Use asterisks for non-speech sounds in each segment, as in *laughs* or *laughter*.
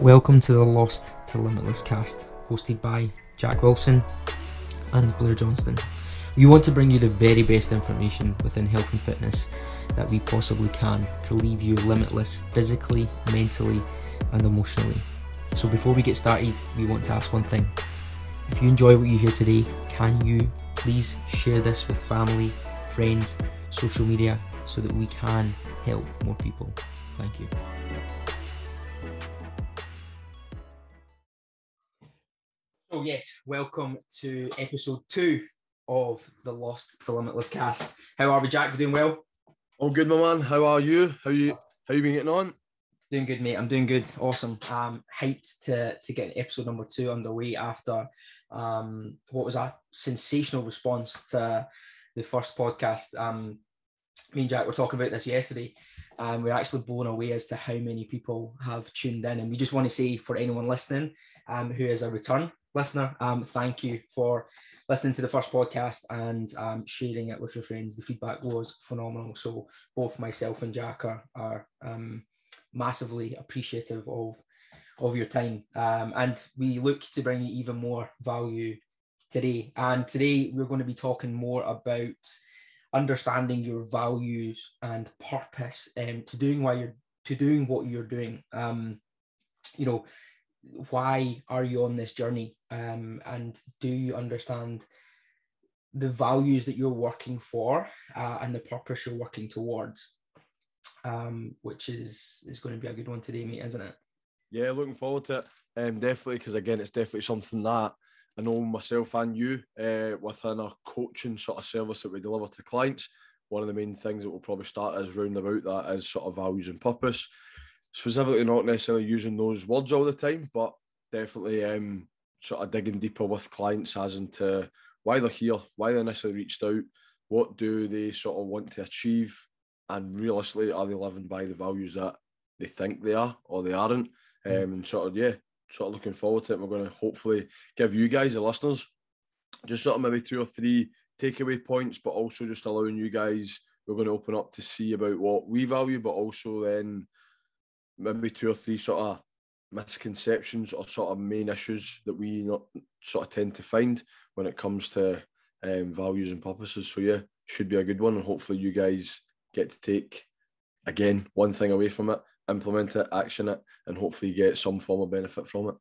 Welcome to the Lost to Limitless cast, hosted by Jack Wilson and Blair Johnston. We want to bring you the very best information within health and fitness that we possibly can to leave you limitless physically, mentally, and emotionally. So, before we get started, we want to ask one thing. If you enjoy what you hear today, can you please share this with family, friends, social media so that we can help more people? Thank you. Yes, welcome to episode two of the Lost to Limitless cast. How are we, Jack? You doing well? All good, my man. How are you? How you? How you been getting on? Doing good, mate. I'm doing good. Awesome. Um, hyped to to get episode number two underway after um what was a sensational response to the first podcast. Um, me and Jack were talking about this yesterday. and we're actually blown away as to how many people have tuned in, and we just want to say for anyone listening, um, who is a return listener, um, thank you for listening to the first podcast and um, sharing it with your friends. The feedback was phenomenal. So both myself and Jack are, are um, massively appreciative of of your time, um, and we look to bring you even more value today. And today we're going to be talking more about understanding your values and purpose um, to doing why you're to doing what you're doing. Um, you know, why are you on this journey? Um, and do you understand the values that you're working for uh, and the purpose you're working towards? Um, which is is going to be a good one today, mate, isn't it? Yeah, looking forward to it. Um, definitely, because again, it's definitely something that I know myself and you uh, within our coaching sort of service that we deliver to clients. One of the main things that we'll probably start is round about that is sort of values and purpose. Specifically, not necessarily using those words all the time, but definitely um, sort of digging deeper with clients as into why they're here, why they initially reached out, what do they sort of want to achieve, and realistically, are they living by the values that they think they are or they aren't? Um, and sort of, yeah, sort of looking forward to it. We're going to hopefully give you guys, the listeners, just sort of maybe two or three takeaway points, but also just allowing you guys, we're going to open up to see about what we value, but also then maybe two or three sort of misconceptions or sort of main issues that we not sort of tend to find when it comes to um, values and purposes. So yeah, should be a good one, and hopefully you guys get to take again one thing away from it, implement it, action it, and hopefully get some form of benefit from it.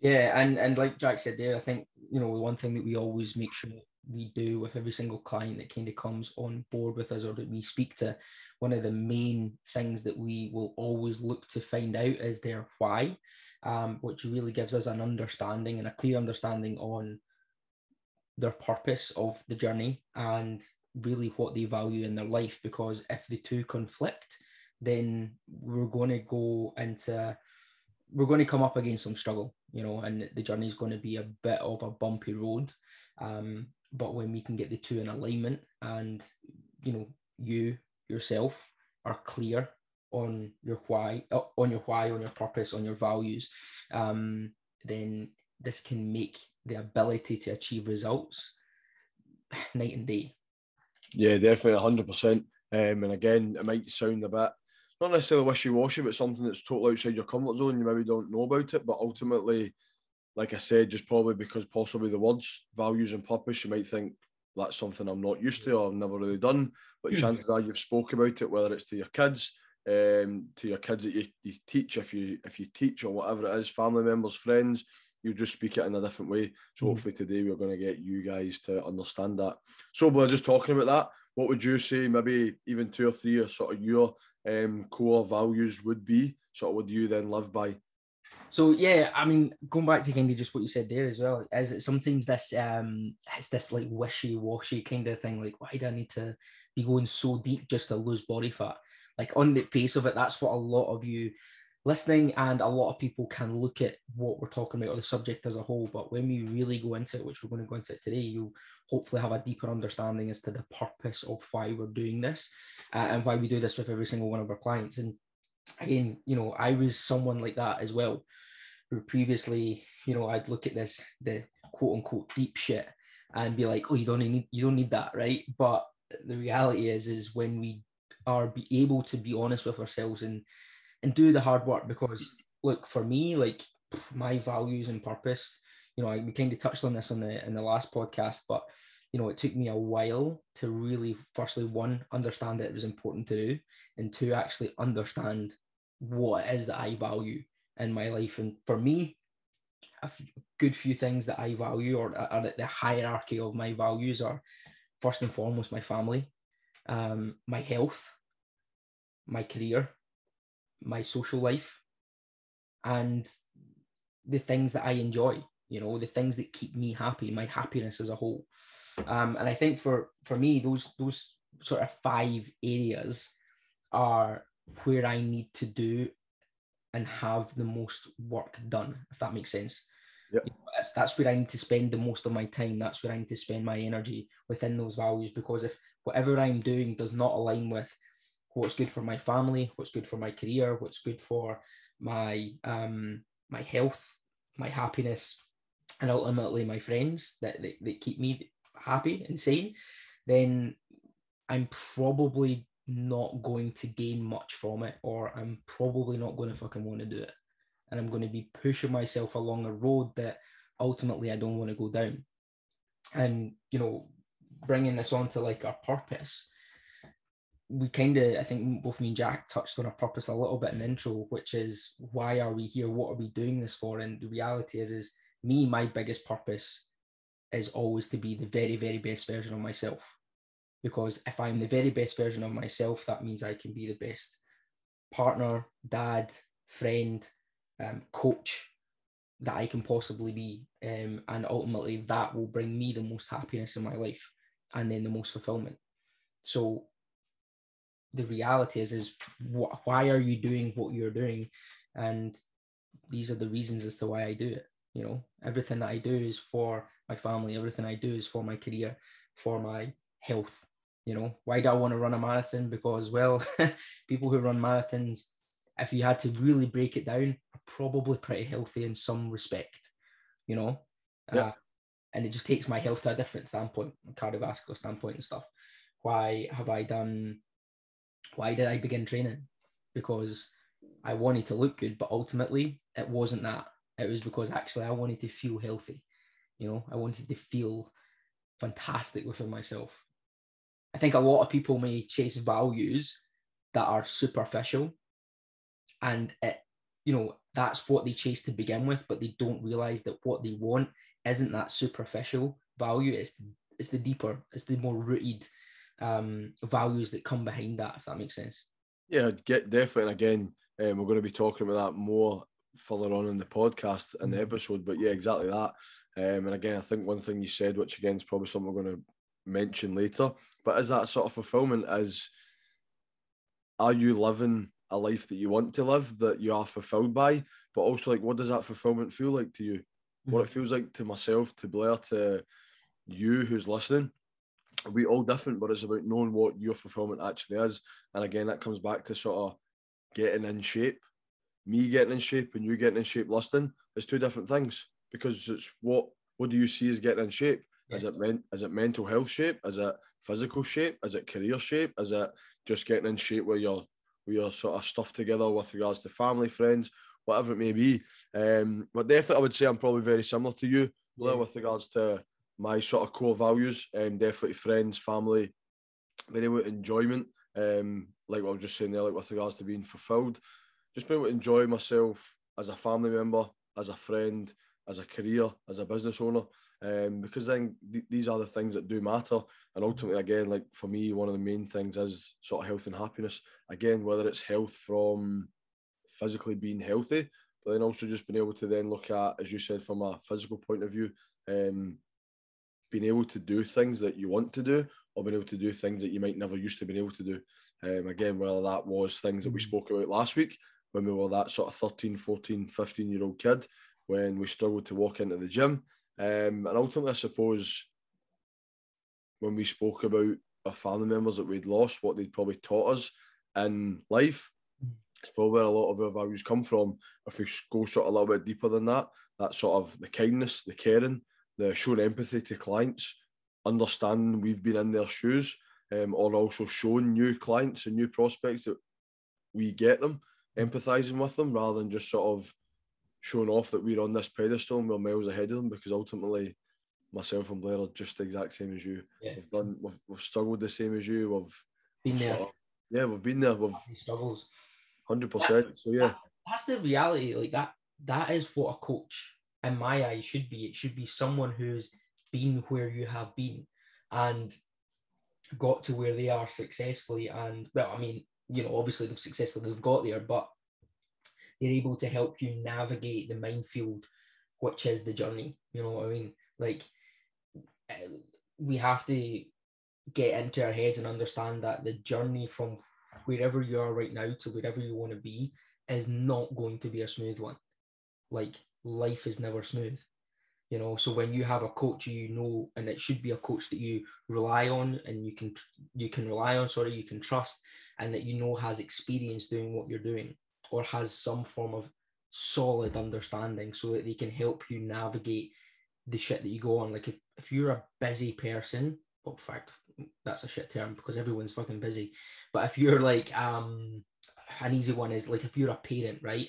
Yeah, and and like Jack said there, I think you know the one thing that we always make sure we do with every single client that kind of comes on board with us or that we speak to, one of the main things that we will always look to find out is their why, um, which really gives us an understanding and a clear understanding on their purpose of the journey and really what they value in their life. Because if the two conflict, then we're going to go into we're going to come up against some struggle, you know, and the journey is going to be a bit of a bumpy road. Um, but when we can get the two in alignment and you know you yourself are clear on your why on your why on your purpose on your values um, then this can make the ability to achieve results *sighs* night and day. Yeah definitely 100% um, and again it might sound a bit not necessarily wishy-washy but something that's totally outside your comfort zone you maybe don't know about it but ultimately like I said, just probably because possibly the words values and purpose, you might think that's something I'm not used to or I've never really done. But chances are you've spoke about it, whether it's to your kids, um, to your kids that you, you teach, if you if you teach or whatever it is, family members, friends, you just speak it in a different way. So mm. hopefully today we're going to get you guys to understand that. So, we're just talking about that, what would you say? Maybe even two or three or sort of your um, core values would be. Sort of would you then live by? So yeah, I mean, going back to kind of just what you said there as well, is it sometimes this um it's this like wishy-washy kind of thing, like why do I need to be going so deep just to lose body fat? Like on the face of it, that's what a lot of you listening and a lot of people can look at what we're talking about or the subject as a whole. But when we really go into it, which we're going to go into today, you'll hopefully have a deeper understanding as to the purpose of why we're doing this uh, and why we do this with every single one of our clients. And again, you know, I was someone like that as well, who previously, you know, I'd look at this the quote unquote deep shit and be like, oh, you don't need you don't need that, right? But the reality is, is when we are be able to be honest with ourselves and and do the hard work because look for me, like my values and purpose. You know, I, we kind of touched on this in the in the last podcast, but you know, it took me a while to really, firstly, one, understand that it was important to do, and two, actually understand what it is that I value in my life. And for me, a good few things that I value or are the hierarchy of my values are first and foremost my family, um, my health, my career, my social life, and the things that I enjoy, you know, the things that keep me happy, my happiness as a whole. Um, and I think for for me, those those sort of five areas are where I need to do and have the most work done, if that makes sense. Yep. You know, that's, that's where I need to spend the most of my time. That's where I need to spend my energy within those values. Because if whatever I'm doing does not align with what's good for my family, what's good for my career, what's good for my um my health, my happiness, and ultimately my friends that, that, that keep me happy and sane, then I'm probably not going to gain much from it, or I'm probably not going to fucking want to do it. And I'm going to be pushing myself along a road that ultimately I don't want to go down. And, you know, bringing this on to like our purpose, we kind of, I think both me and Jack touched on our purpose a little bit in the intro, which is why are we here? What are we doing this for? And the reality is, is me, my biggest purpose is always to be the very, very best version of myself. Because if I'm the very best version of myself, that means I can be the best partner, dad, friend, um, coach that I can possibly be. Um, and ultimately, that will bring me the most happiness in my life and then the most fulfillment. So, the reality is, is wh- why are you doing what you're doing? And these are the reasons as to why I do it. You know, everything that I do is for my family. Everything I do is for my career, for my health. You know, why do I want to run a marathon? Because, well, *laughs* people who run marathons, if you had to really break it down, are probably pretty healthy in some respect, you know? Yeah. Uh, and it just takes my health to a different standpoint, cardiovascular standpoint and stuff. Why have I done, why did I begin training? Because I wanted to look good, but ultimately it wasn't that. It was because actually I wanted to feel healthy. You know, I wanted to feel fantastic within myself. I think a lot of people may chase values that are superficial and it, you know, that's what they chase to begin with, but they don't realize that what they want isn't that superficial value. It's it's the deeper, it's the more rooted um, values that come behind that, if that makes sense. Yeah, get definitely. And again, um, we're going to be talking about that more further on in the podcast and the Mhm. episode. But yeah, exactly that. Um, and again, I think one thing you said, which again is probably something we're going to mention later, but is that sort of fulfillment? Is are you living a life that you want to live that you are fulfilled by? But also, like, what does that fulfillment feel like to you? What it feels like to myself, to Blair, to you who's listening. We all different, but it's about knowing what your fulfillment actually is. And again, that comes back to sort of getting in shape. Me getting in shape and you getting in shape listening is two different things because it's what what do you see as getting in shape? Is it men, is it mental health shape? Is it physical shape? Is it career shape? Is it just getting in shape where you're where you're sort of stuff together with regards to family, friends, whatever it may be? Um, but definitely, I would say I'm probably very similar to you, Yeah. with regards to my sort of core values. Um, definitely friends, family, able to enjoyment. Um, like what I was just saying there, like with regards to being fulfilled, just being able to enjoy myself as a family member, as a friend, as a career, as a business owner. Um, because then th- these are the things that do matter. And ultimately, again, like for me, one of the main things is sort of health and happiness. Again, whether it's health from physically being healthy, but then also just being able to then look at, as you said, from a physical point of view, um, being able to do things that you want to do or being able to do things that you might never used to be able to do. Um, again, whether that was things that we Mhm. spoke about last week when we were that sort of 13, 14, 15 year old kid, when we struggled to walk into the gym. Um, and ultimately, I suppose when we spoke about our family members that we'd lost, what they'd probably taught us in life, it's probably where a lot of our values come from. If we go sort of a little bit deeper than that, that sort of the kindness, the caring, the showing empathy to clients, understanding we've been in their shoes, um, or also showing new clients and new prospects that we get them. empathizing with them rather than just sort of showing off that we're on this pedestal and we're miles ahead of them because ultimately myself and Blair are just the exact same as you. Yeah. We've done we've, we've struggled the same as you. We've Been there, sort of- yeah, we've been there. We've struggles. hundred percent. So yeah, That's the reality. Like that. That is what a coach, in my eyes, should be. It should be someone who's been where you have been, and got to where they are successfully. And well, I mean, you know, obviously they've successfully they've got there, but they're able to help you navigate the minefield, which is the journey. You know what I mean? Like uh, we have to get into our heads and understand that the journey from wherever you are right now to wherever you want to be is not going to be a smooth one. Like life is never smooth. You know, so when you have a coach you know, and it should be a coach that you rely on and you can you can rely on, sorry, you can trust, and that you know has experience doing what you're doing or has some form of solid understanding so that they can help you navigate the shit that you go on. Like if, if you're a busy person, well, in fact, that's a shit term because everyone's fucking busy. But if you're like um an easy one is like if you're a parent, right?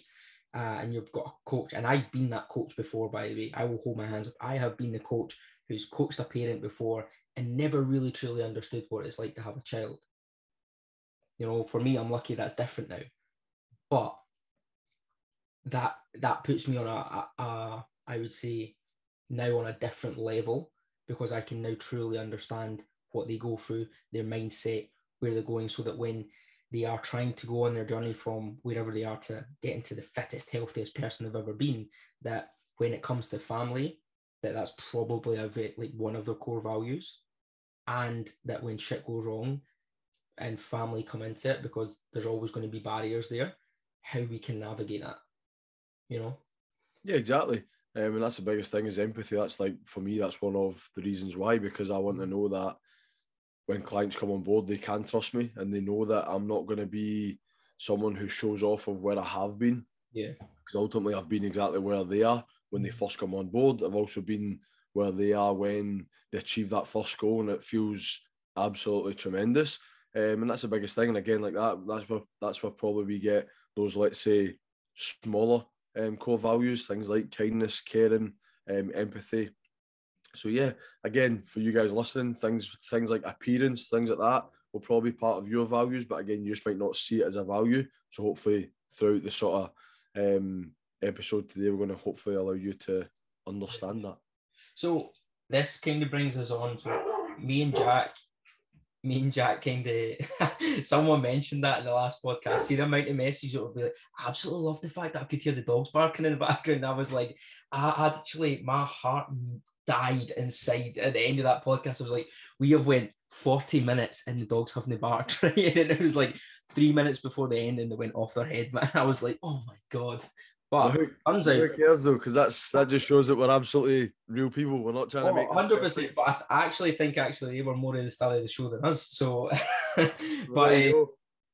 Uh, and you've got a coach, and I've been that coach before, by the way. I will hold my hands up. I have been the coach who's coached a parent before and never really truly understood what it's like to have a child. You know, for me, I'm lucky that's different now. But that that puts me on a, a, a I would say now on a different level because I can now truly understand what they go through, their mindset, where they're going, so that when they are trying to go on their journey from wherever they are to get into the fittest, healthiest person they've ever been, that when it comes to family, that that's probably a bit like one of their core values, and that when shit goes wrong, and family come into it because there's always going to be barriers there, how we can navigate that, you know. yeah, exactly. Um, and that's the biggest thing is empathy. That's like for me, that's one of the reasons why because I want to know that when clients come on board, they can trust me and they know that I'm not going to be someone who shows off of where I have been. Yeah. because ultimately I've been exactly where they are when they first come on board. I've also been where they are when they achieve that first goal, and it feels absolutely tremendous. Um, and that's the biggest thing. And again, like that, that's where that's where probably we get those, let's say, smaller um, core values, things like kindness, caring, um, empathy. So yeah, again, for you guys listening, things things like appearance, things like that will probably be part of your values, but again, you just might not see it as a value. So hopefully, throughout the sort of um, episode today, we're going to hopefully allow you to understand that. So this kind of brings us on to me and Jack. Me and Jack kind of *laughs* someone mentioned that in the last podcast. See the amount of messages that would be like, absolutely love the fact that I could hear the dogs barking in the background. I was like, I actually my heart died inside at the end of that podcast. I was like, we have went 40 minutes and the dogs haven't barked, *laughs* right? And it was like three minutes before the end and they went off their head. I was like, oh my god. But who, turns out who cares though? Because that's that just shows that we're absolutely real people. We're not trying to Oh, make this 100 perfect. percent. But I th- actually think actually they were more in the style of the show than us. So, Well, *laughs* but there uh, go.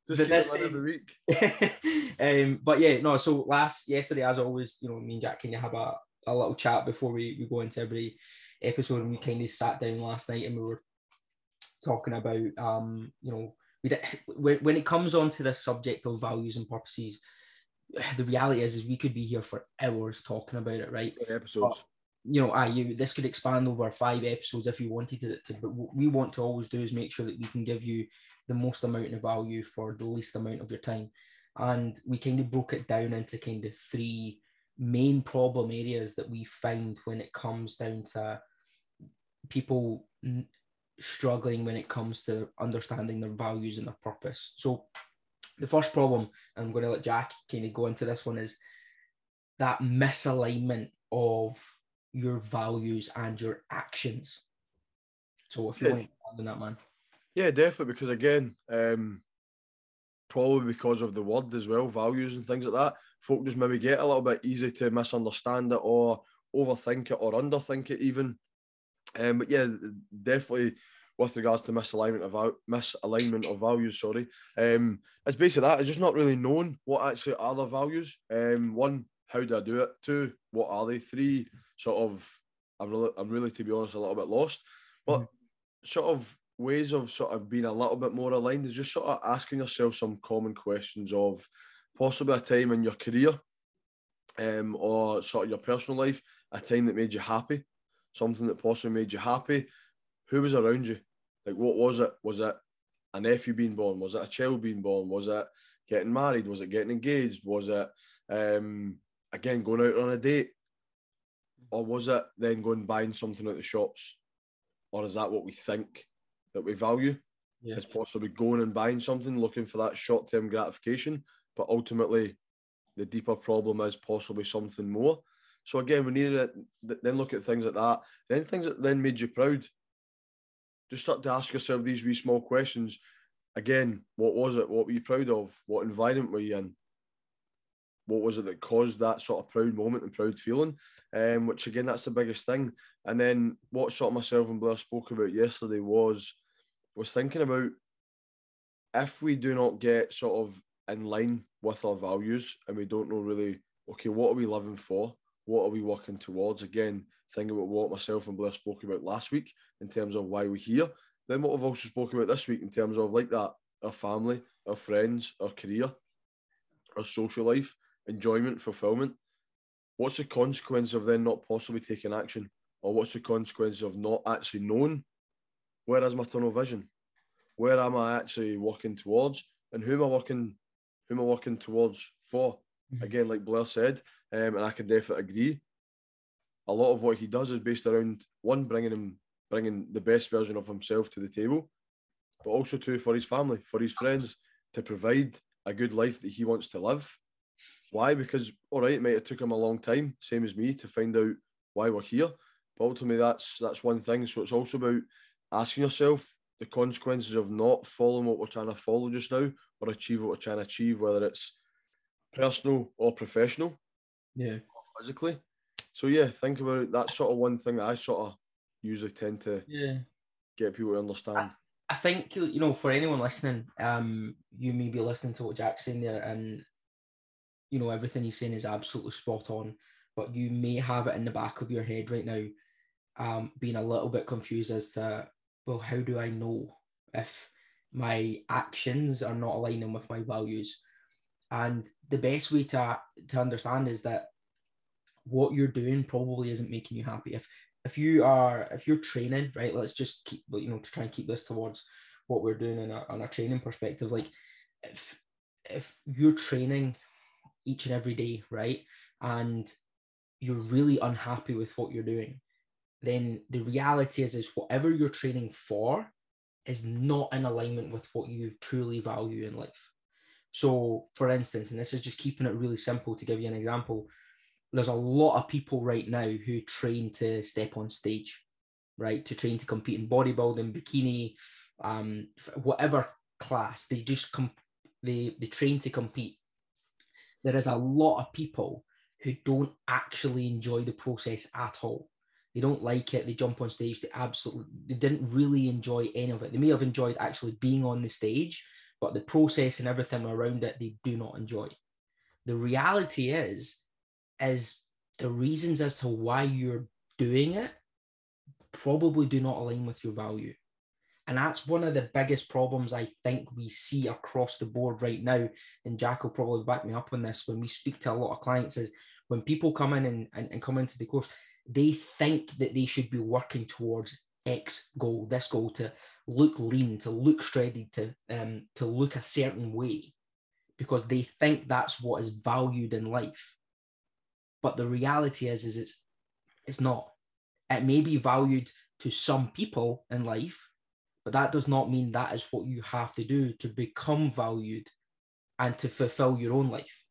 just this every week. *laughs* um, but yeah, no. So last yesterday, as always, you know, me and Jack can you have a, a little chat before we, we go into every episode, and we kind of sat down last night and we were talking about, um, you know, we did, when when it comes on to the subject of values and purposes, the reality is, is we could be here for hours talking about it, right? Episodes. you know, ah, you this could expand over five episodes if you wanted to, to. But what we want to always do is make sure that we can give you the most amount of value for the least amount of your time, and we kind of broke it down into kind of three main problem areas that we find when it comes down to people n- struggling when it comes to understanding their values and their purpose. So, the first problem, I'm going to let Jack kind of go into this one, is that misalignment of your values and your actions. So, if you Yeah. want to on that, man. Yeah, definitely. Because again, um, probably because of the word as well, values and things like that, folk just maybe get a little bit easy to misunderstand it or overthink it or underthink it even. Um, but yeah, definitely with regards to misalignment of misalignment of values, sorry, um, it's basically that. It's just not really known what actually are the values. Um, one, how do I do it? Two, what are they? Three, sort of, I'm really, I'm really to be honest, a little bit lost. But sort of ways of sort of being a little bit more aligned is just sort of asking yourself some common questions of possibly a time in your career um, or sort of your personal life, a time that made you happy, something that possibly made you happy. Who was around you? Like, what was it? Was it a nephew being born? Was it a child being born? Was it getting married? Was it getting engaged? Was it, um, again, going out on a date? Or was it then going buying something at the shops? Or is that what we think that we value? Yeah. Is possibly going and buying something, looking for that short term gratification, but ultimately the deeper problem is possibly something more. So again, we need to then look at things like that. Then things that then made you proud. Just start to ask yourself these wee small questions. Again, what was it? What were you proud of? What environment were you in? What was it that caused that sort of proud moment and proud feeling? Um, which again, that's the biggest thing. And then what sort of myself and Blair spoke about yesterday was was thinking about if we do not get sort of in line with our values and we don't know really, okay, what are we living for? What are we working towards? Again, think about what myself and Blair spoke about last week in terms of why we're here. Then what we've also spoken about this week in terms of like that, our family, our friends, our career, our social life, enjoyment, fulfillment. What's the consequence of then not possibly taking action? Or what's the consequence of not actually knowing where is my tunnel vision? Where am I actually working towards? And who am I working who am I working towards for? Mm-hmm. Again, like Blair said, um, and I can definitely agree. A lot of what he does is based around one bringing him, bringing the best version of himself to the table, but also too for his family, for his friends, to provide a good life that he wants to live. Why? Because all right, it might have took him a long time, same as me, to find out why we're here. But ultimately, that's that's one thing. So it's also about asking yourself the consequences of not following what we're trying to follow just now or achieve what we're trying to achieve, whether it's personal or professional. Yeah. or physically. So yeah, think about it. That's sort of one thing that I sort of usually tend to yeah get people to understand. I, I think you know, for anyone listening, um, you may be listening to what Jack's saying there, and you know everything he's saying is absolutely spot on. But you may have it in the back of your head right now, um, being a little bit confused as to well, how do I know if my actions are not aligning with my values? And the best way to, to understand is that what you're doing probably isn't making you happy. If if you are if you're training, right, let's just keep you know to try and keep this towards what we're doing in a, on a training perspective. Like if if you're training each and every day, right, and you're really unhappy with what you're doing, then the reality is is whatever you're training for is not in alignment with what you truly value in life. So, for instance, and this is just keeping it really simple to give you an example, there's a lot of people right now who train to step on stage, right? To train to compete in bodybuilding, bikini, um, whatever class. They just come, they they train to compete. There is a lot of people who don't actually enjoy the process at all. They don't like it. They jump on stage. They absolutely they didn't really enjoy any of it. They may have enjoyed actually being on the stage, but the process and everything around it they do not enjoy. The reality is, is the reasons as to why you're doing it probably do not align with your value. And that's one of the biggest problems I think we see across the board right now. And Jack will probably back me up on this when we speak to a lot of clients is when people come in and, and, and come into the course, they think that they should be working towards X goal, this goal to look lean, to look shredded, to um, to look a certain way, because they think that's what is valued in life. But the reality is, is it's it's not. It may be valued to some people in life, but that does not mean that is what you have to do to become valued and to fulfill your own life.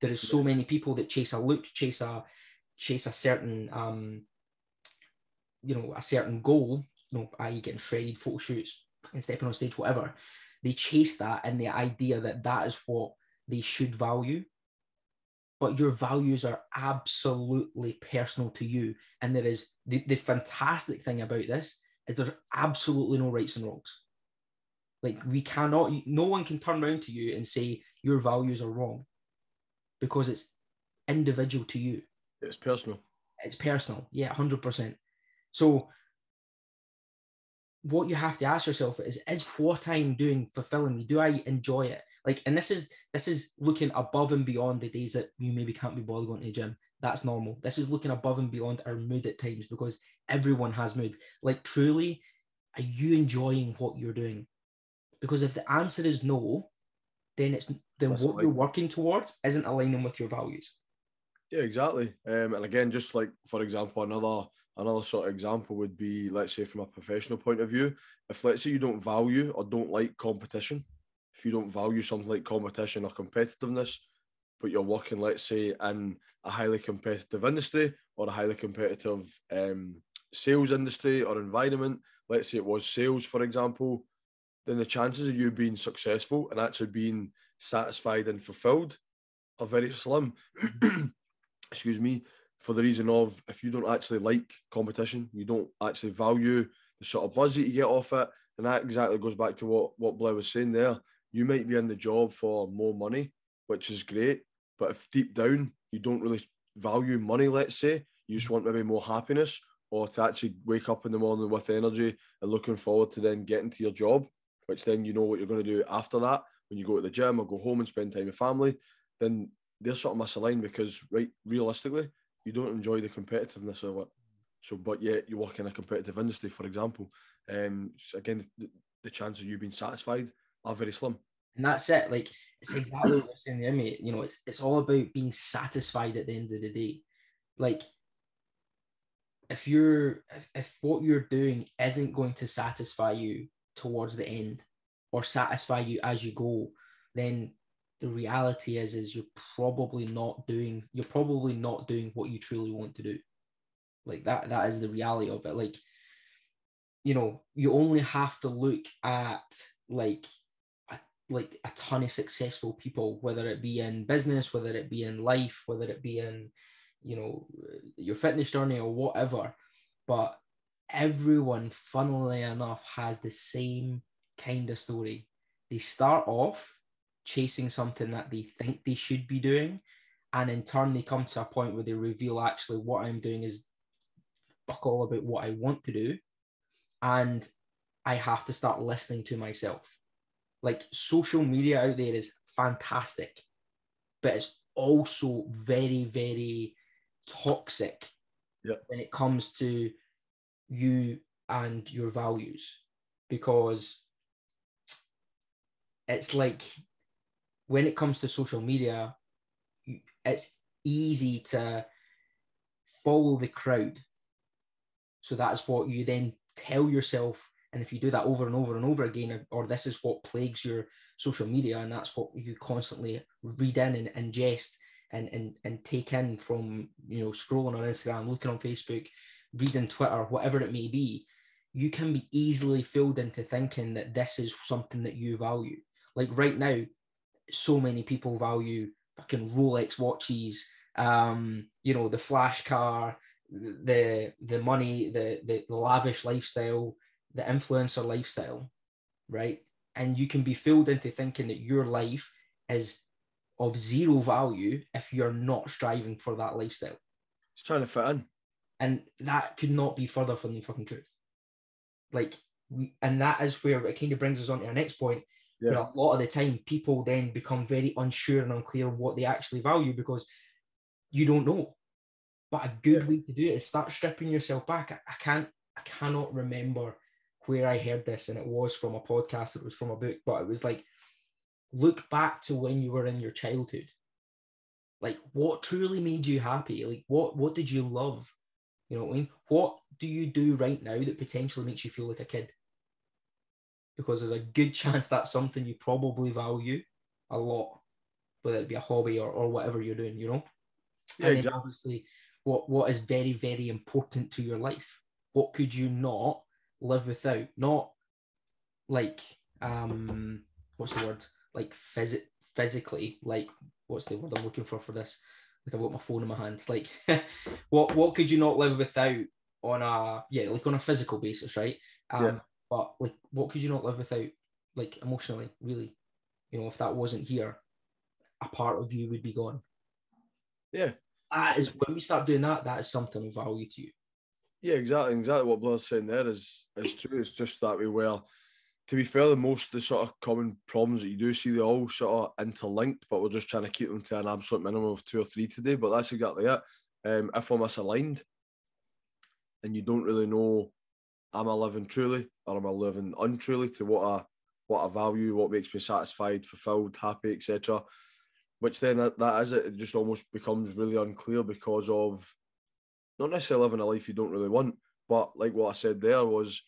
There is so many people that chase a look, chase a chase a certain um, you know, a certain goal, you know, i.e. getting shredded, photo shoots, and stepping on stage, whatever, they chase that and the idea that that is what they should value. But your values are absolutely personal to you. And there is the, the fantastic thing about this is there's absolutely no rights and wrongs. Like we cannot, no one can turn around to you and say your values are wrong because it's individual to you. It's personal. It's personal. Yeah, 100%. So, what you have to ask yourself is, is what I'm doing fulfilling me? Do I enjoy it? Like, and this is this is looking above and beyond the days that you maybe can't be bothered going to the gym. That's normal. This is looking above and beyond our mood at times because everyone has mood. Like, truly, are you enjoying what you're doing? Because if the answer is no, then it's then That's what like- you're working towards isn't aligning with your values. Yeah, exactly. Um, and again, just like for example, another another sort of example would be, let's say, from a professional point of view, if let's say you don't value or don't like competition, if you don't value something like competition or competitiveness, but you're working, let's say, in a highly competitive industry or a highly competitive um, sales industry or environment, let's say it was sales, for example, then the chances of you being successful and actually being satisfied and fulfilled are very slim. *clears throat* Excuse me, for the reason of if you don't actually like competition, you don't actually value the sort of buzz that you get off it, and that exactly goes back to what what Blair was saying there. You might be in the job for more money, which is great, but if deep down you don't really value money, let's say you just want maybe more happiness or to actually wake up in the morning with energy and looking forward to then getting to your job, which then you know what you're going to do after that when you go to the gym or go home and spend time with family, then they're sort of misaligned because right realistically you don't enjoy the competitiveness of it. So, but yet you work in a competitive industry, for example, um, again, the, the chance of you being satisfied are very slim. And that's it. Like it's exactly what you're saying there, mate. You know, it's it's all about being satisfied at the end of the day. Like if you're if, if what you're doing isn't going to satisfy you towards the end or satisfy you as you go, then the reality is is you're probably not doing you're probably not doing what you truly want to do. Like that that is the reality of it. Like you know, you only have to look at like like a ton of successful people, whether it be in business, whether it be in life, whether it be in, you know, your fitness journey or whatever. But everyone, funnily enough, has the same kind of story. They start off chasing something that they think they should be doing, and in turn, they come to a point where they reveal actually what I'm doing is fuck all about what I want to do and I have to start listening to myself. Like social media out there is fantastic, but it's also very, very toxic Yep. when it comes to you and your values because it's like when it comes to social media, it's easy to follow the crowd. So that's what you then tell yourself. And if you do that over and over and over again, or this is what plagues your social media, and that's what you constantly read in and ingest and, and, and take in from, you know, scrolling on Instagram, looking on Facebook, reading Twitter, whatever it may be, you can be easily filled into thinking that this is something that you value. Like right now, so many people value fucking Rolex watches, um, you know, the flash car, the the money, the, the the lavish lifestyle, the influencer lifestyle, right? And you can be fooled into thinking that your life is of zero value if you're not striving for that lifestyle. It's trying to fit in. And that could not be further from the fucking truth. Like we and that is where it kind of brings us on to our next point. Yeah. Where a lot of the time people then become very unsure and unclear what they actually value because you don't know. But a good Yeah. way to do it is start stripping yourself back. I, I can't, I cannot remember where I heard this, and it was from a podcast, it was from a book, but it was like, look back to when you were in your childhood. Like what truly made you happy? Like what what did you love? You know what I mean? What do you do right now that potentially makes you feel like a kid? Because there's a good *laughs* chance that's something you probably value a lot, whether it be a hobby or, or whatever you're doing, you know? Yeah, and exactly. obviously what what is very, very important to your life. What could you not live without? Not like um what's the word? Like phys- physically, like what's the word I'm looking for for this? Like I've got my phone in my hand. Like *laughs* what what could you not live without on a yeah, like on a physical basis, right? Um Yeah. but like what could you not live without like emotionally, really? You know, if that wasn't here, a part of you would be gone. Yeah. That is when we start doing that, that is something of value to you. Yeah, exactly. Exactly what Blair's saying there is is true. It's just that we were to be fair, the most the sort of common problems that you do see, they all sort of interlinked, but we're just trying to keep them to an absolute minimum of two or three today. But that's exactly it. Um, if I'm misaligned and you don't really know, am I living truly or am I living untruly to what I what I value, what makes me satisfied, fulfilled, happy, etc. Which then that, that is it. It just almost becomes really unclear because of not necessarily living a life you don't really want, but like what I said there was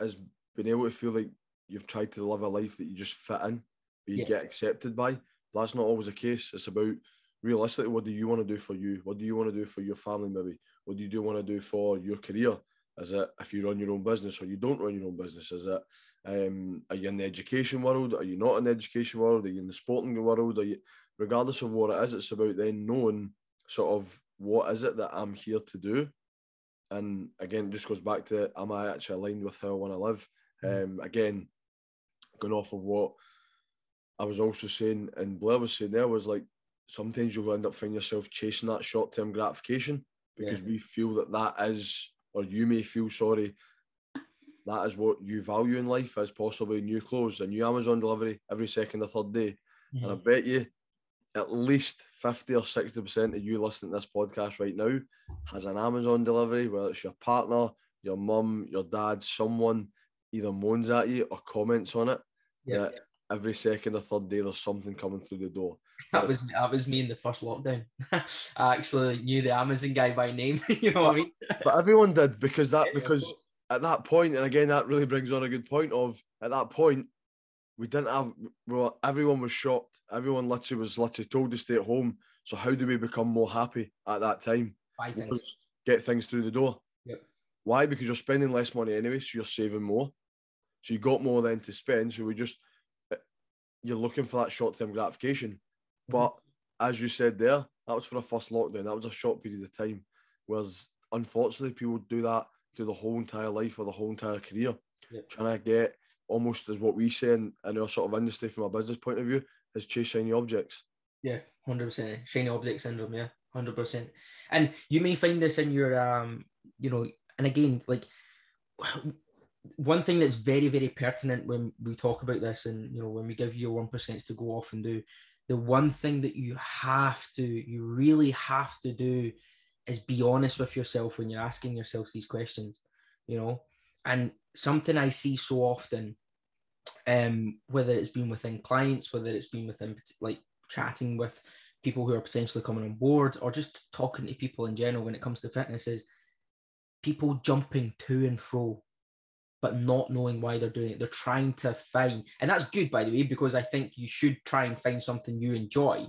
is being able to feel like you've tried to live a life that you just fit in, you yeah. get accepted by. That's not always the case. It's about realistically, what do you want to do for you? What do you want to do for your family, maybe? What do you do want to do for your career? Is it if you run your own business or you don't run your own business? Is it um, are you in the education world? Are you not in the education world? Are you in the sporting world? Are you regardless of what it is, it's about then knowing sort of what is it that I'm here to do and again, just goes back to am I actually aligned with how I want to live? Mm. Um, again, going off of what I was also saying, and Blair was saying there was like sometimes you'll end up finding yourself chasing that short term gratification because yeah. we feel that that is, or you may feel sorry, that is what you value in life as possibly new clothes, a new Amazon delivery every second or third day. Mm-hmm. And I bet you at least 50 or 60% of you listening to this podcast right now has an Amazon delivery, whether it's your partner, your mum, your dad, someone either moans at you or comments on it. Yeah. every second or third day there's something coming through the door. *laughs* That was that was me in the first lockdown. *laughs* I actually knew the Amazon guy by name. *laughs* you know what I mean? but everyone did because that because at that point, and again that really brings on a good point of at that point we didn't have well everyone was shocked. Everyone literally was literally told to stay at home. So how do we become more happy at that time? Things. get things through the door. Yep. why? Because you're spending less money anyway so you're saving more. So you got more then to spend. So we just eh, you're looking for that short-term gratification. Mm-hmm. but as you said there that was for a first lockdown. That was a short period of time. Whereas unfortunately people do that through the whole entire life or the whole entire career. Yep. trying to get almost as what we say in, in our sort of industry from a business point of view is chase shiny objects. Yeah, hundred percent. Shiny object syndrome. Yeah, hundred percent. And you may find this in your, um, you know, and again, like *sighs* one thing that's very, very pertinent when we talk about this, and you know, when we give you one percent to go off and do, the one thing that you have to, you really have to do, is be honest with yourself when you're asking yourself these questions. You know, and something I see so often, um, whether it's been within clients, whether it's been within like chatting with people who are potentially coming on board, or just talking to people in general when it comes to fitness, is people jumping to and fro, but not knowing why they're doing it. They're trying to find, and that's good by the way, because I think you should try and find something you enjoy.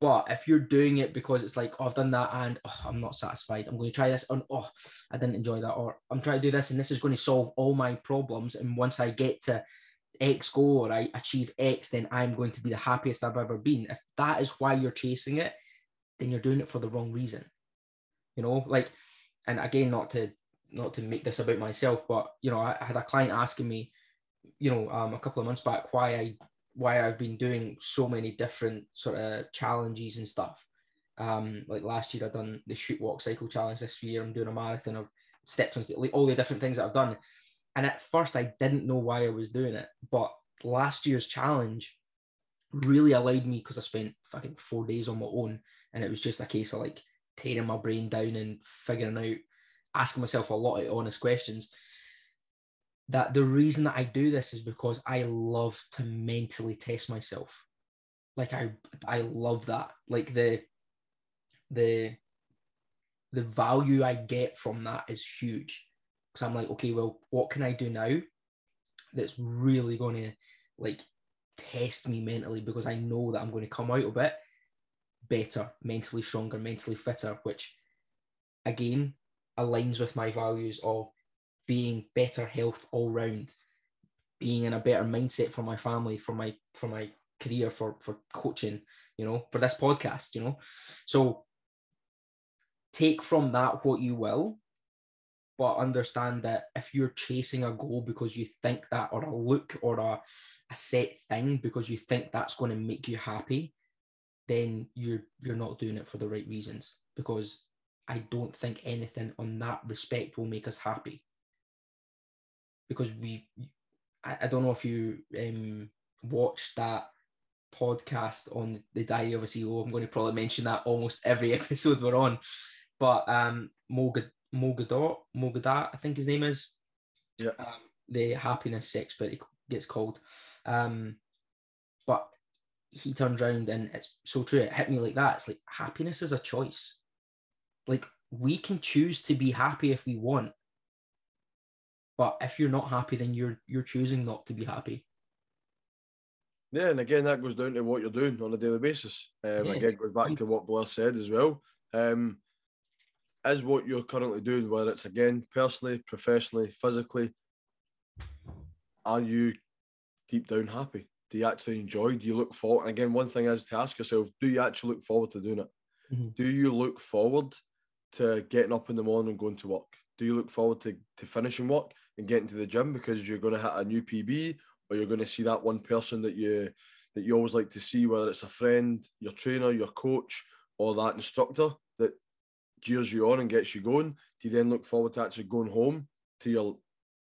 But if you're doing it because it's like, oh, I've done that and oh, I'm not satisfied, I'm going to try this and oh, I didn't enjoy that, or I'm trying to do this and this is going to solve all my problems. And once I get to X goal or I achieve X, then I'm going to be the happiest I've ever been. If that is why you're chasing it, then you're doing it for the wrong reason. You know, like, and again, not to not to make this about myself, but you know, I, had a client asking me, you know, um, a couple of months back why I why I've been doing so many different sort of challenges and stuff. Um, like last year, I've done the shoot walk cycle challenge. This year, I'm doing a marathon of steps and all the different things that I've done. And at first, I didn't know why I was doing it, but last year's challenge really allowed me because I spent fucking four days on my own, and it was just a case of like tearing my brain down and figuring out, asking myself a lot of honest questions that the reason that I do this is because I love to mentally test myself. Like I I love that. Like the the the value I get from that is huge. Because I'm like, okay, well, what can I do now that's really to like test me mentally because I know that I'm going to come out of it better, mentally stronger, mentally fitter, which again aligns with my values of being better health all round, being in a better mindset for my family, for my for my career, for for coaching, you know, for this podcast, you know. So take from that what you will, but understand that if you're chasing a goal because you think that, or a look or a, a set thing because you think that's going to make you happy, then you're you're not doing it for the right reasons. Because I don't think anything on that respect will make us happy because we, I, I don't know if you um, watched that podcast on the Diary of a CEO. I'm going to probably mention that almost every *laughs* episode we're on. But um, Mogad, Mogadot, Mogadat, I think his name is. Yeah. Um, the happiness expert, it gets called. Um, but he turns around and it's so true. It hit me like that. It's like happiness is a choice. Like we can choose to be happy if we want. But if you're not happy, then you're you're choosing not to be happy. Yeah, and again, that goes down to what you're doing on a daily basis. Um, Yeah. Again, goes back to what Blair said as well. Um, is what you're currently doing, whether it's again personally, professionally, physically, are you deep down happy? Do you actually enjoy? Do you look forward? And again, one thing is to ask yourself: Do you actually look forward to doing it? Mhm. Do you look forward to getting up in the morning and going to work? Do you look forward to, to finishing work and getting to the gym because you're going to hit a new PB or you're going to see that one person that you that you always like to see, whether it's a friend, your trainer, your coach, or that instructor that jeers you on and gets you going? Do you then look forward to actually going home to your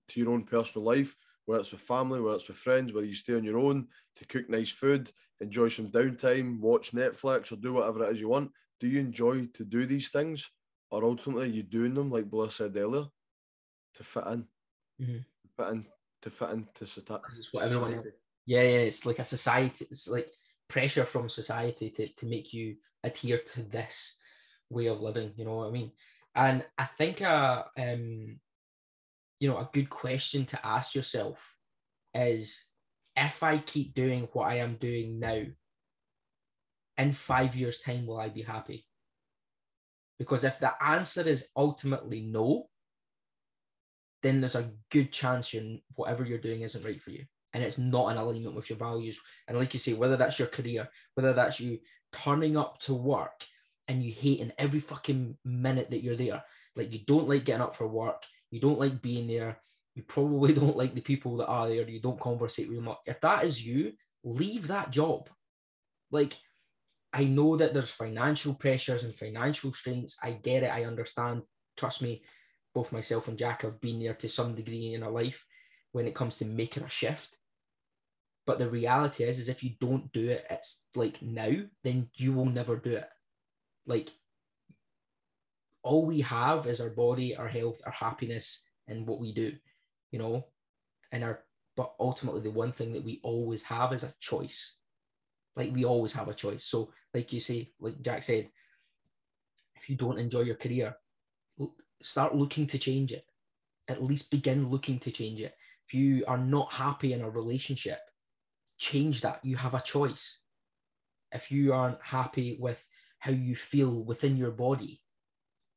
to your own personal life, whether it's with family, whether it's with friends, whether you stay on your own to cook nice food, enjoy some downtime, watch Netflix, or do whatever it is you want? Do you enjoy to do these things, or ultimately you doing them like Blair said earlier to fit in, Mhm. fit in, to fit into society? It's what everyone Yeah, yeah, it's like a society. It's like pressure from society to, to make you adhere to this way of living. You know what I mean? And I think a um, you know, a good question to ask yourself is if I keep doing what I am doing now, in five years' time, will I be happy? Because if the answer is ultimately no, then there's a good chance you're, whatever you're doing isn't right for you and it's not in alignment with your values. And like you say, whether that's your career, whether that's you turning up to work and you hate in every fucking minute that you're there, like you don't like getting up for work, you don't like being there, you probably *laughs* don't like the people that are there, you don't conversate with them. much. If that is you, leave that job. Like, I know that there's financial pressures and financial strains. I get it. I understand. Trust me, both myself and Jack have been there to some degree in our life when it comes to making a shift. But the reality is, is if you don't do it, it's like now, then you will never do it. Like all we have is our body, our health, our happiness, and what we do, you know, and our but ultimately the one thing that we always have is a choice. Like we always have a choice. So, like you say, like Jack said, if you don't enjoy your career, start looking to change it. At least begin looking to change it. If you are not happy in a relationship, change that. You have a choice. If you aren't happy with how you feel within your body,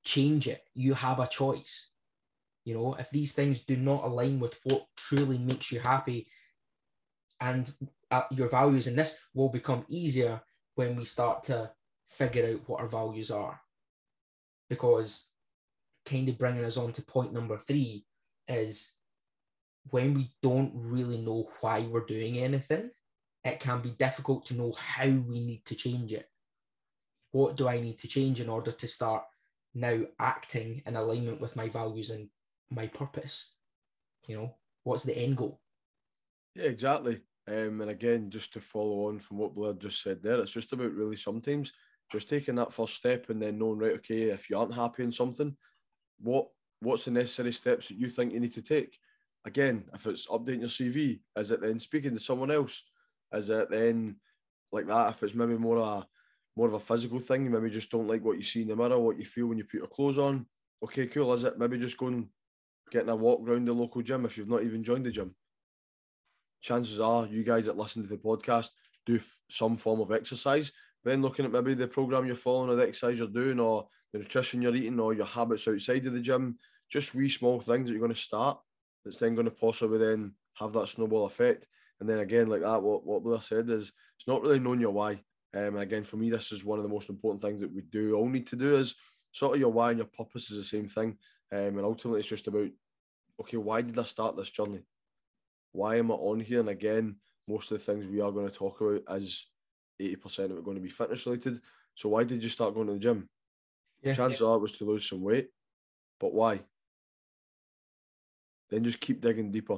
change it. You have a choice. You know, if these things do not align with what truly makes you happy and uh, your values, and this will become easier when we start to figure out what our values are. Because kind of bringing us on to point number three is when we don't really know why we're doing anything, it can be difficult to know how we need to change it. What do I need to change in order to start now acting in alignment with my values and my purpose? You know, what's the end goal? Yeah, exactly. Um, and again, just to follow on from what Blair just said there, it's just about really sometimes just taking that first step and then knowing, right, okay, if you aren't happy in something, what what's the necessary steps that you think you need to take? Again, if it's updating your CV, is it then speaking to someone else? Is it then like that? If it's maybe more a more of a physical thing, you maybe just don't like what you see in the mirror, what you feel when you put your clothes on. Okay, cool. Is it maybe just going getting a walk around the local gym if you've not even joined the gym? chances are you guys that listen to the podcast do f- some form of exercise. Then looking at maybe the program you're following or the exercise you're doing or the nutrition you're eating or your habits outside of the gym, just wee small things that you're going to start that's then going to possibly then have that snowball effect. And then again, like that, what, what Blair said is it's not really knowing your why. Um, and again, for me, this is one of the most important things that we do all need to do is sort of your why and your purpose is the same thing. Um, and ultimately, it's just about, okay, why did I start this journey? why am I on here? And again, most of the things we are going to talk about is 80% of it going to be fitness related. So why did you start going to the gym? Yeah. Chances are it was to lose some weight, but why? then just keep digging deeper.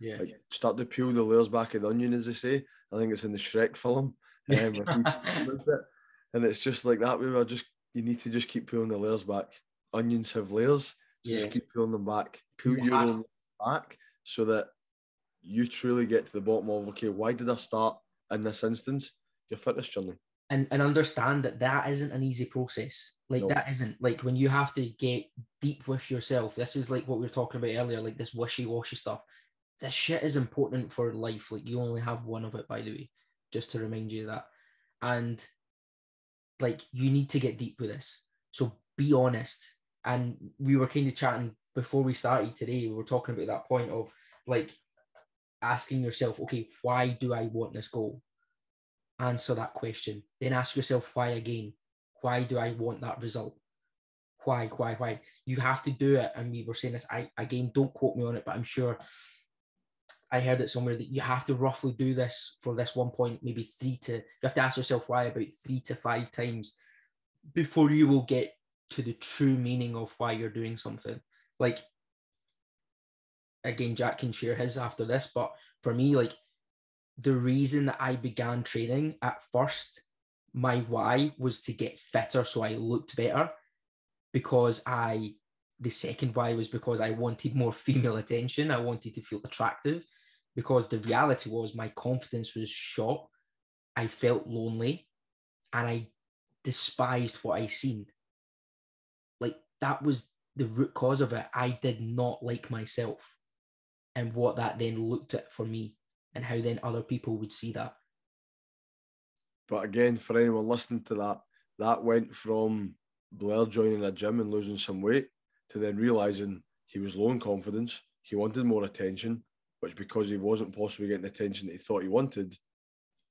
Yeah. Like start to peel the layers back of the onion, as they say. I think it's in the Shrek film. Um, and it's just like that. We were just you need to just keep peeling the layers back. Onions have layers, so Yeah. just keep peeling them back. Peel You your have- own back so that you truly get to the bottom of okay, why did I start in this instance? Your fitness journey. and and understand that that isn't an easy process. Like No. that isn't like when you have to get deep with yourself. This is like what we were talking about earlier, like this wishy washy stuff. This shit is important for life. Like you only have one of it, by the way, just to remind you of that. And like you need to get deep with this. So be honest. And we were kind of chatting before we started today. We were talking about that point of like asking yourself, okay, why do I want this goal? Answer that question. Then ask yourself why again. Why do I want that result? Why, why, why? You have to do it. And we were saying this. I again don't quote me on it, but I'm sure I heard it somewhere that you have to roughly do this for this one point, maybe three to you have to ask yourself why about three to five times before you will get to the true meaning of why you're doing something. Like again, Jack can share his after this, but for me, like the reason that I began training at first, my why was to get fitter so I looked better. Because I, the second why was because I wanted more female attention. I wanted to feel attractive. Because the reality was my confidence was shot. I felt lonely and I despised what I seen. Like that was the root cause of it. I did not like myself and what that then looked at for me and how then other people would see that. But again, for anyone listening to that, that went from Blair joining a gym and losing some weight to then realizing he was low in confidence. He wanted more attention, which because he wasn't possibly getting the attention that he thought he wanted,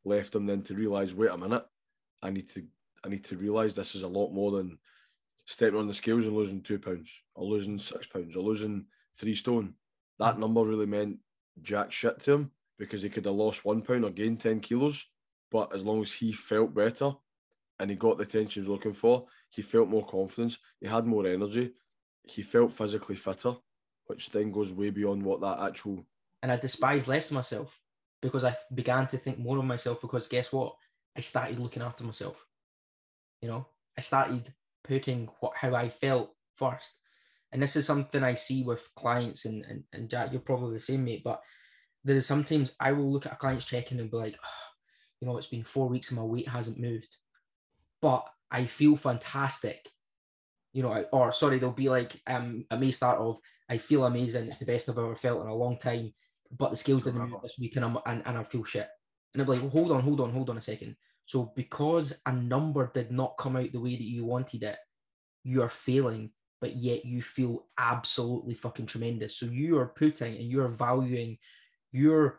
left him then to realize, wait a minute, I need to I need to realize this is a lot more than stepping on the scales and losing two pounds or losing six pounds or losing three stone. That mm. number really meant jack shit to him because he could have lost one pound or gained 10 kilos. But as long as he felt better and he got the attention he was looking for, he felt more confidence, he had more energy, he felt physically fitter, which then goes way beyond what that actual And I despised less myself because I began to think more of myself because guess what? I started looking after myself. You know, I started putting what how I felt first. And this is something I see with clients and, and, and Jack, you're probably the same, mate. But there is sometimes I will look at a client's check-in and be like, "Ah, you know, it's been four weeks and my weight hasn't moved. But I feel fantastic. You know, I- or sorry, they'll be like, um, I may start off, I feel amazing. It's the best I've ever felt in a long time. But the scales didn't move this week and I'm and, and I feel shit. And I'm like, hold on, hold on, hold on a second. So because a number did not come out the way that you wanted it, you are failing, but yet you feel absolutely fucking tremendous. So you are putting and you're valuing your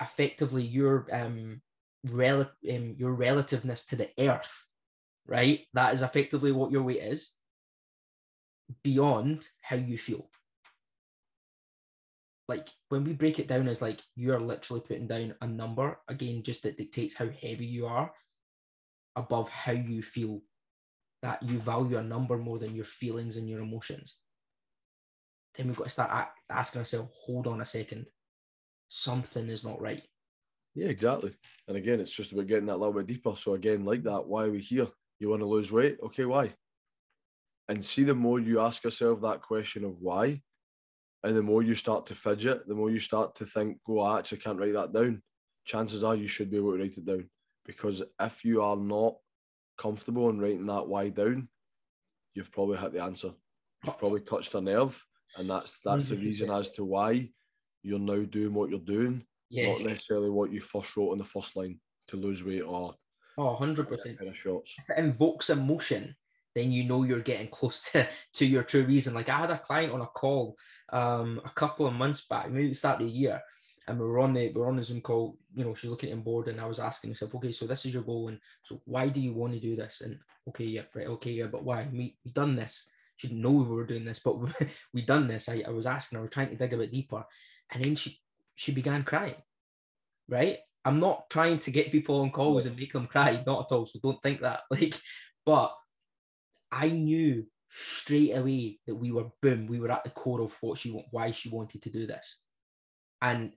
effectively your um, rel- um your relativeness to the earth, right? That is effectively what your weight is beyond how you feel. Like when we break it down as like you are literally putting down a number again, just that dictates how heavy you are above how you feel. That you value a number more than your feelings and your emotions. Then we've got to start asking ourselves, hold on a second, something is not right. Yeah, exactly. And again, it's just about getting that little bit deeper. So again, like that, why are we here? You want to lose weight? Okay, why? And see, the more you ask yourself that question of why, and the more you start to fidget, the more you start to think, "Go, I actually can't write that down." Chances are you should be able to write it down, because if you are not comfortable in writing that why down, you've probably hit the answer. You've probably touched a nerve, and that's that's the mm-hmm. reason as to why you're now doing what you're doing Yeah. not necessarily what you first wrote on the first line to lose weight or Oh, 100%. kind of shots. if it invokes emotion, then you know you're getting close to, *laughs* to your true reason. Like I had a client on a call um, a couple of months back, maybe the start of the year, and we were on the we were on the Zoom call. You know, she's looking at board, and I was asking myself, okay, so this is your goal, and so why do you want to do this? And okay, yeah, right, okay, yeah, but why? We we done this. She didn't know we were doing this, but we, *laughs* we done this. I, I was asking her, we're trying to dig a bit deeper, and then she she began crying. Right, I'm not trying to get people on calls and make them cry, not at all. So don't think that. *laughs* Like, but I knew straight away that we were boom, we were at the core of what she why she wanted to do this. And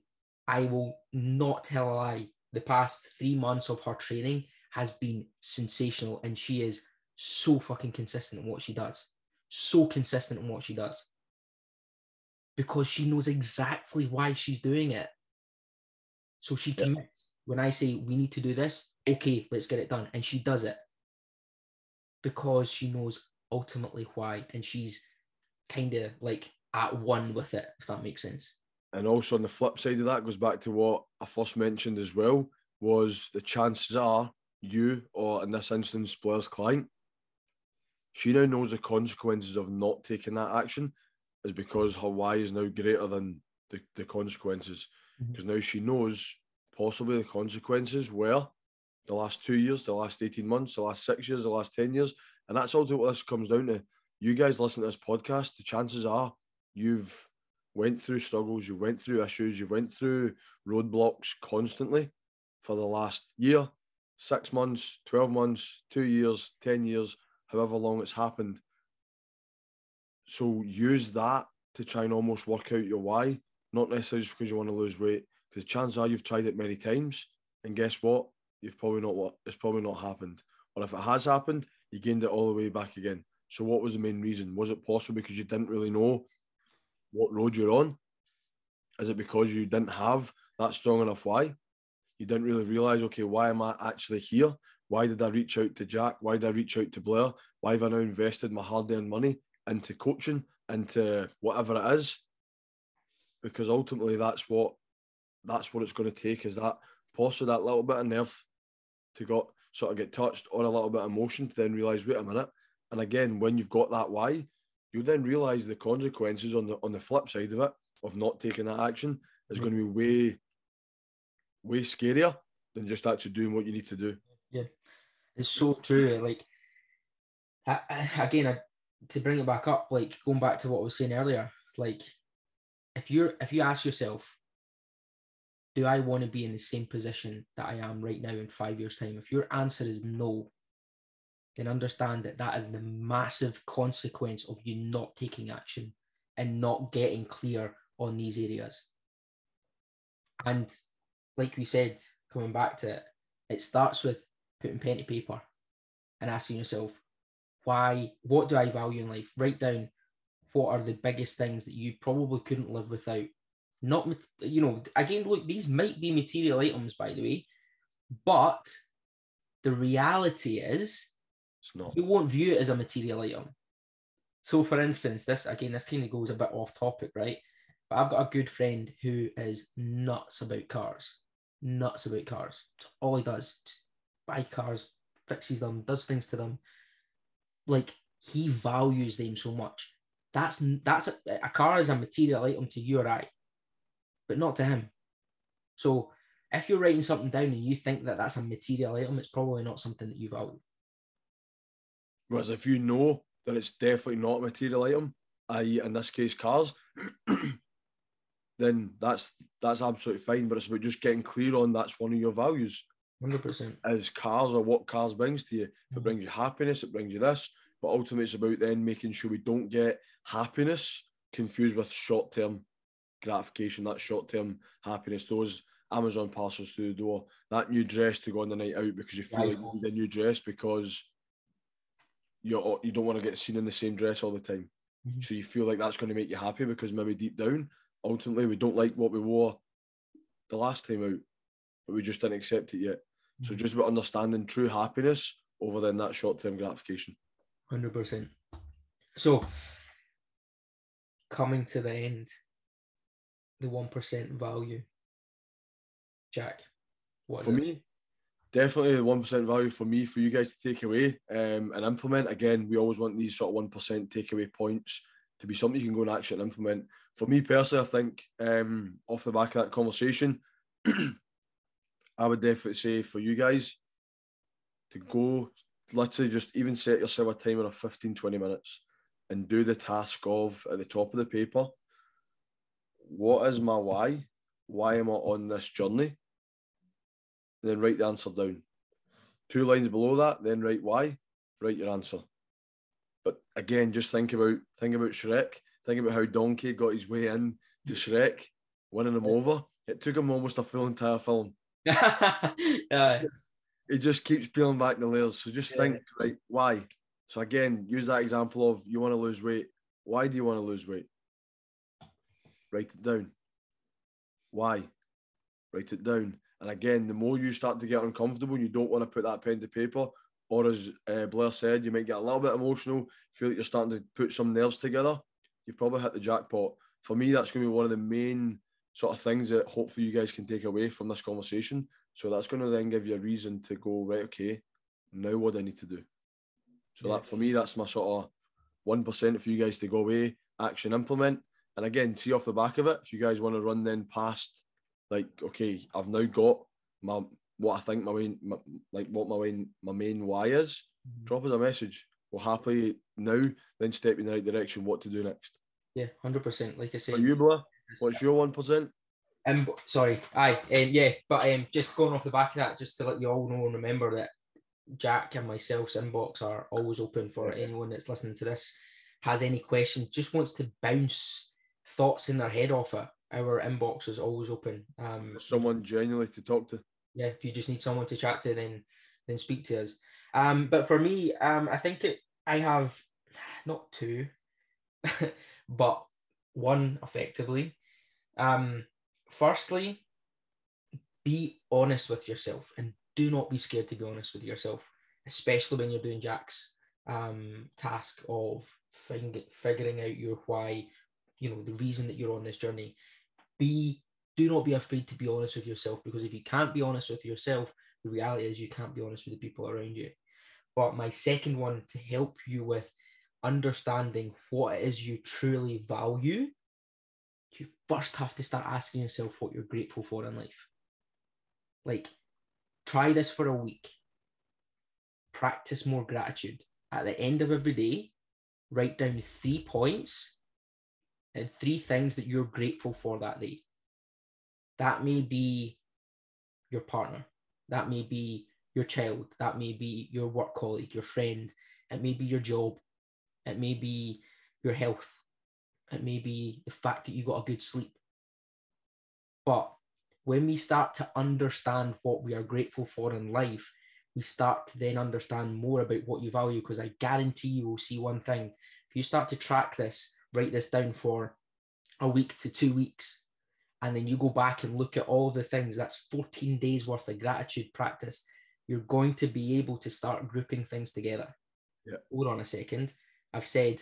I will not tell a lie. The past three months of her training has been sensational, and she is so fucking consistent in what she does. So consistent in what she does. Because she knows exactly why she's doing it. So she commits. When I say we need to do this, okay, let's get it done. And she does it because she knows ultimately why. And she's kind of like at one with it, if that makes sense. And also on the flip side of that goes back to what I first mentioned as well was the chances are you or in this instance Blair's client, she now knows the consequences of not taking that action is because her why is now greater than the, the consequences. Because mm-hmm. now she knows possibly the consequences were the last two years, the last 18 months, the last six years, the last 10 years. And that's all what this comes down to. You guys listen to this podcast, the chances are you've went through struggles, you've went through issues, you've went through roadblocks constantly for the last year, six months, 12 months, two years, 10 years, however long it's happened. So use that to try and almost work out your why, not necessarily just because you want to lose weight, because chances are you've tried it many times, and guess what? You've probably not what it's probably not happened. Or if it has happened, you gained it all the way back again. So what was the main reason? Was it possible because you didn't really know what road you're on? Is it because you didn't have that strong enough why? You didn't really realize, okay, why am I actually here? Why did I reach out to Jack? Why did I reach out to Blair? Why have I now invested my hard earned money into coaching, into whatever it is? Because ultimately that's what that's what it's going to take is that possibly that little bit of nerve to got sort of get touched or a little bit of emotion to then realize, wait a minute. And again, when you've got that why, you'll then realize the consequences on the on the flip side of it of not taking that action is mm. going to be way way scarier than just actually doing what you need to do. Yeah, it's so true. Like, I, I, again, I, to bring it back up, like going back to what I was saying earlier, like if you're if you ask yourself, do I want to be in the same position that I am right now in five years' time? If your answer is no, then understand that that is the massive consequence of you not taking action and not getting clear on these areas. And like we said, coming back to it, it starts with putting pen to paper and asking yourself, why, what do I value in life? Write down what are the biggest things that you probably couldn't live without. Not, you know, again, look, these might be material items, by the way, but the reality is it's not. You won't view it as a material item. So, for instance, this again, this kind of goes a bit off topic, right? But I've got a good friend who is nuts about cars, nuts about cars. All he does, buy cars, fixes them, does things to them. Like he values them so much. That's that's a, a car is a material item to you or I, but not to him. So if you're writing something down and you think that that's a material item, it's probably not something that you value. Whereas if you know that it's definitely not a material item, i.e., in this case, cars, *clears throat* then that's that's absolutely fine. But it's about just getting clear on that's one of your values. Hundred percent. As cars or what cars brings to you. If it mm-hmm. brings you happiness, it brings you this. But ultimately, it's about then making sure we don't get happiness confused with short term gratification. That short term happiness. Those Amazon parcels through the door. That new dress to go on the night out because you feel right. like you need a new dress because you you don't want to get seen in the same dress all the time. Mm-hmm. So you feel like that's going to make you happy because maybe deep down, ultimately, we don't like what we wore the last time out, but we just didn't accept it yet. So just about understanding true happiness over then that short term gratification. Hundred percent. So coming to the end, the one percent value. Jack, what for me? definitely the one percent value for me for you guys to take away um, and implement. Again, we always want these sort of one percent takeaway points to be something you can go and actually implement. For me personally, I think um, off the back of that conversation, *clears throat* I would definitely say for you guys to go literally just even set yourself a timer of 15, 20 minutes and do the task of at the top of the paper. What is my why? Why am I on this journey? then write the answer down. Two lines below that, then write why, write your answer. But again, just think about think about Shrek. Think about how Donkey got his way in to Shrek, winning him over. It took him almost a full entire film. *laughs* yeah. It just keeps peeling back the layers. So just Yeah. think, right, why? So again, use that example of you want to lose weight. Why do you want to lose weight? Write it down. Why? Write it down. And again, the more you start to get uncomfortable, you don't want to put that pen to paper. Or as uh, Blair said, you might get a little bit emotional, feel like you're starting to put some nerves together. You've probably hit the jackpot. For me, that's going to be one of the main sort of things that hopefully you guys can take away from this conversation. So that's going to then give you a reason to go, right, okay, now what do I need to do? So Yeah. that for me, that's my sort of one percent for you guys to go away, action, implement. And again, see off the back of it, if you guys want to run then past, like, okay, I've now got my what I think my main, my, like what my main my main why is. Mm-hmm. Drop us a message. We'll happily now then step in the right direction. What to do next? Yeah, hundred percent. Like I For said, you, Blair, what's your one percent? Um, sorry, aye, um, yeah, but um, just going off the back of that, just to let you all know and remember that Jack and myself's inbox are always open for anyone that's listening to this has any questions, just wants to bounce thoughts in their head off it. Our inbox is always open. Um, Someone genuinely to talk to. yeah, if you just need someone to chat to, then then speak to us. Um, but for me, um, I think it, I have *sighs* not two, *laughs* but one effectively. Um, firstly, be honest with yourself and do not be scared to be honest with yourself, especially when you're doing Jack's um, task of fing- figuring out your why, you know, the reason that you're on this journey. Be do not be afraid to be honest with yourself because if you can't be honest with yourself, the reality is you can't be honest with the people around you. But my second one to help you with understanding what it is you truly value, you first have to start asking yourself what you're grateful for in life. Like, try this for a week. Practice more gratitude. At the end of every day, write down three points and three things that you're grateful for that day. That may be your partner, that may be your child, that may be your work colleague, your friend, it may be your job, it may be your health, it may be the fact that you got a good sleep. But when we start to understand what we are grateful for in life, we start to then understand more about what you value. Because I guarantee you will see one thing. If you start to track this, write this down for a week to two weeks, and then you go back and look at all the things, that's 14 days worth of gratitude practice. You're going to be able to start grouping things together. Yeah. Hold on a second. I've said,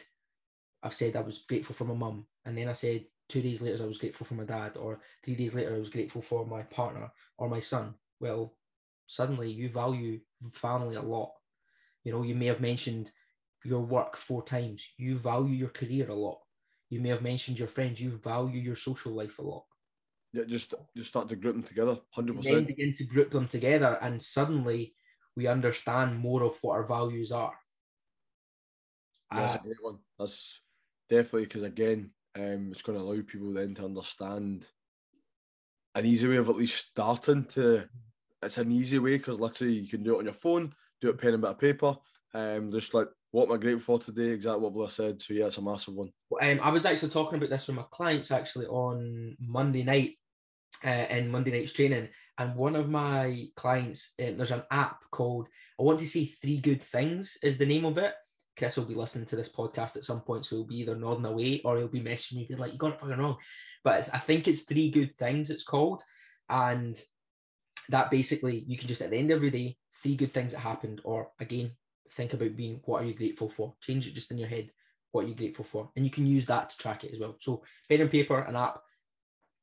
I've said I was grateful for my mum, and then I said two days later I was grateful for my dad, or three days later I was grateful for my partner or my son. Well, suddenly you value family a lot. You know, you may have mentioned your work four times. You value your career a lot. You may have mentioned your friends. You value your social life a lot. Yeah, just just start to group them together. Hundred And then percent. begin to group them together, and suddenly we understand more of what our values are. That's Uh, a great one. That's definitely because again, um, it's going to allow people then to understand an easy way of at least starting to. It's an easy way because literally you can do it on your phone, do it pen and bit of paper. Um, just like what am I grateful for today? Exactly what Blair said. So yeah, it's a massive one. Um, I was actually talking about this with my clients actually on Monday night uh, in Monday night's training. And one of my clients, um, there's an app called, I want to say Three Good Things is the name of it. Chris will be listening to this podcast at some point, so he'll be either nodding away or he'll be messaging me, be like, you got it fucking wrong. But I think it's Three Good Things it's called. And that basically, you can just at the end of every day, three good things that happened, or again, think about being what are you grateful for? Change it just in your head what are you grateful for? And you can use that to track it as well. So pen and paper, an app,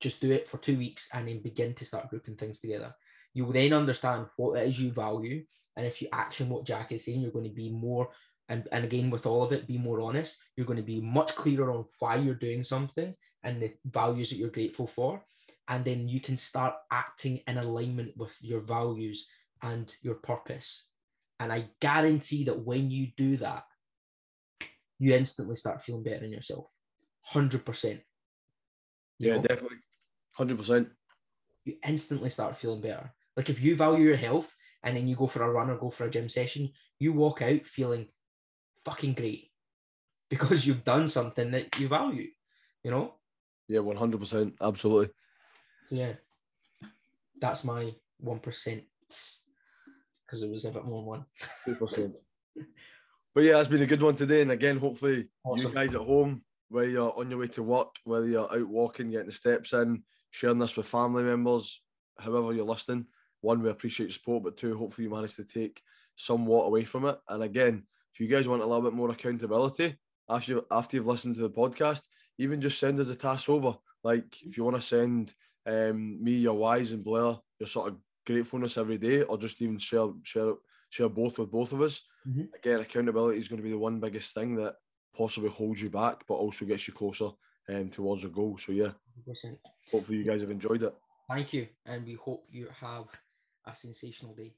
just do it for two weeks and then begin to start grouping things together. You will then understand what it is you value. And if you action what Jack is saying, you're going to be more, and, and again, with all of it, be more honest. You're going to be much clearer on why you're doing something and the values that you're grateful for. And then you can start acting in alignment with your values and your purpose. And I guarantee that when you do that, you instantly start feeling better in yourself. 100%. You Yeah, know? definitely. Hundred percent. you instantly start feeling better. Like if you value your health and then you go for a run or go for a gym session, you walk out feeling fucking great. because you've done something that you value, you know? Yeah, 100%. Absolutely. So, yeah, that's my 1% because it was a bit more than one. 2%. *laughs* but yeah, it's been a good one today. And again, hopefully, Awesome. you guys at home, whether you're on your way to work, whether you're out walking, getting the steps in, sharing this with family members, however you're listening, one, we appreciate your support, but two, hopefully you manage to take somewhat away from it. And again, if you guys want a little bit more accountability after you, after you've listened to the podcast, even just send us a task over. Like if you want to send um, me your whys and Blair your sort of gratefulness every day, or just even share share share both with both of us. Mhm. Again, accountability is going to be the one biggest thing that possibly holds you back, but also gets you closer um, towards a goal. So yeah, 100%. hopefully you guys have enjoyed it. Thank you. And we hope you have a sensational day.